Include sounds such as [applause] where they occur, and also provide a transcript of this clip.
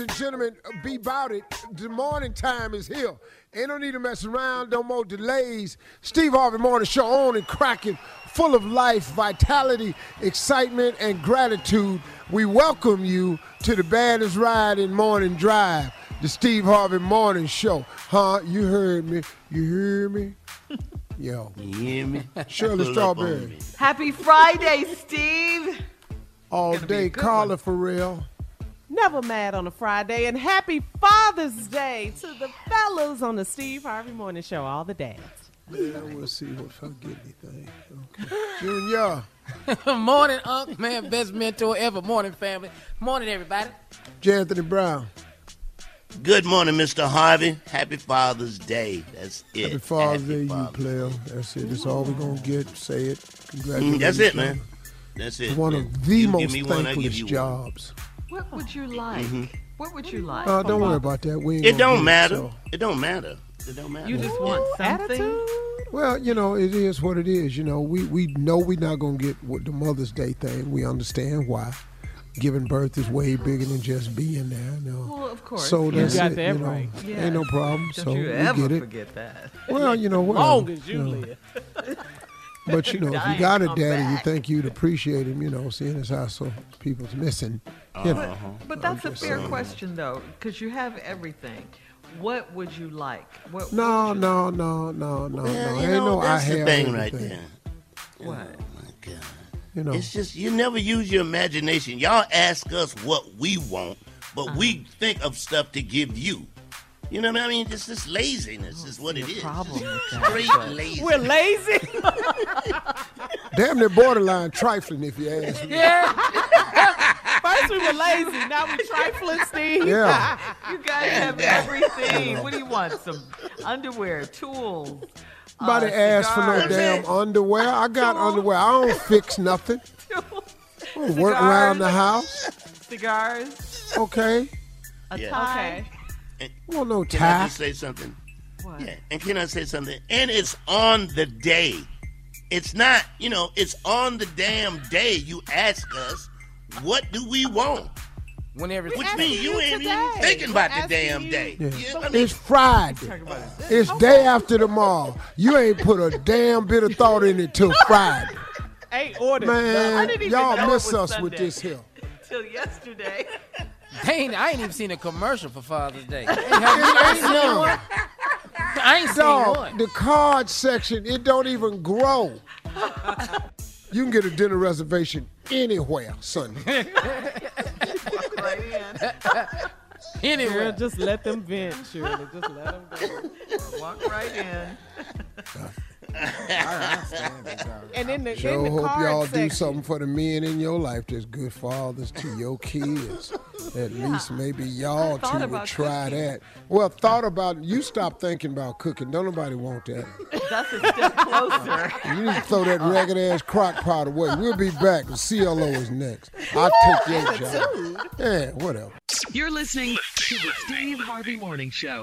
Ladies and gentlemen, be about it. The morning time is here. Ain't no need to mess around, no more delays. Steve Harvey Morning Show on and cracking, full of life, vitality, excitement, and gratitude. We welcome you to the baddest ride in morning drive, the Steve Harvey Morning Show. Huh? You heard me. You hear me? [laughs] Yo. You hear me? Shirley Pull up on Strawberry. Happy Friday, Steve. All day, Carla Ferrell. Never mad on a Friday. And happy Father's Day to the fellows on the Steve Harvey Morning Show, all the dads. Yeah, we'll see if I get anything. Okay. Junior. [laughs] Morning, Unc, man, best mentor ever. Morning, family. Morning, everybody. J. Anthony Brown. Good morning, Mr. Harvey. Happy Father's Day. That's it. Happy Father's Day, you player. That's it. That's all we're gonna get. Say it. Mm, Congratulations. That's it, man. That's it. One man. of the You most me one, I give thankless you one. Jobs. What would you like? Mhm. What would you like? Uh, don't worry about that. We It don't do matter. so. It don't matter. It don't matter. You just want something. Well, you know, it is what it is. You know, we, we know we're not going to get what the Mother's Day thing. We understand why. Giving birth is way bigger than just being there. You know. Well, of course. So You got it. that you know, right. Yeah. Ain't no problem. Don't so you we ever get it. forget that. Well, you know, [laughs] well, Long as you know. live. [laughs] But you know, if you got a come daddy, you think you'd appreciate him. You know, seeing as how so people's missing. You know. But that's a fair saying. question, though, because you have everything. What would you like? What, No, no, no, no, no, Well, no. you Ain't know, no I that's the have thing right there. What? My God. You know. It's just you never use your imagination. Y'all ask us what we want, but Uh-huh. we think of stuff to give you. You know what I mean? It's just laziness is what it is. problem [laughs] Straight but- lazy. We're lazy. [laughs] Damn near borderline trifling, if you ask me. Yeah. [laughs] First we were lazy, now we trifling, Steve. Yeah. You guys have everything. What do you want? Some underwear, tools. Somebody uh, asked for no damn underwear. I got underwear. I don't fix nothing. I don't work around the house. Cigars. Okay. A Yeah. tie. And Well, no can I just say something? What? Yeah. And can I say something? And it's on the day. It's not, you know, it's on the damn day you ask us, what do we want? Whenever it's Which means you you ain't today. even thinking We're about the damn you. day. Yeah. Yeah, I mean, It's Friday. It's day after tomorrow. You ain't put a damn bit of thought in it till Friday. Ain't ordered. I Man, didn't even y'all know miss was us with this here. Till yesterday. [laughs] They ain't, I ain't even seen a commercial for Father's Day. Hey, [laughs] have you It ain't seen one? I ain't seen one. the card section, it don't even grow. You can get a dinner reservation anywhere Sunday. right [laughs] in. Girl, just let them vent, Shirley. Just let them go. Walk right in. And in the, in Sure the hope card y'all section, do something for the men in your life that's good fathers to your kids. At least maybe y'all two would about try cooking. that. Well, thought about you stop thinking about cooking. Don't nobody want that. That's a step closer. You need to throw that ragged ass crock pot away. We'll be back. The CLO is next. I'll take your job. Yeah, whatever. You're listening to the Steve Harvey Morning Show.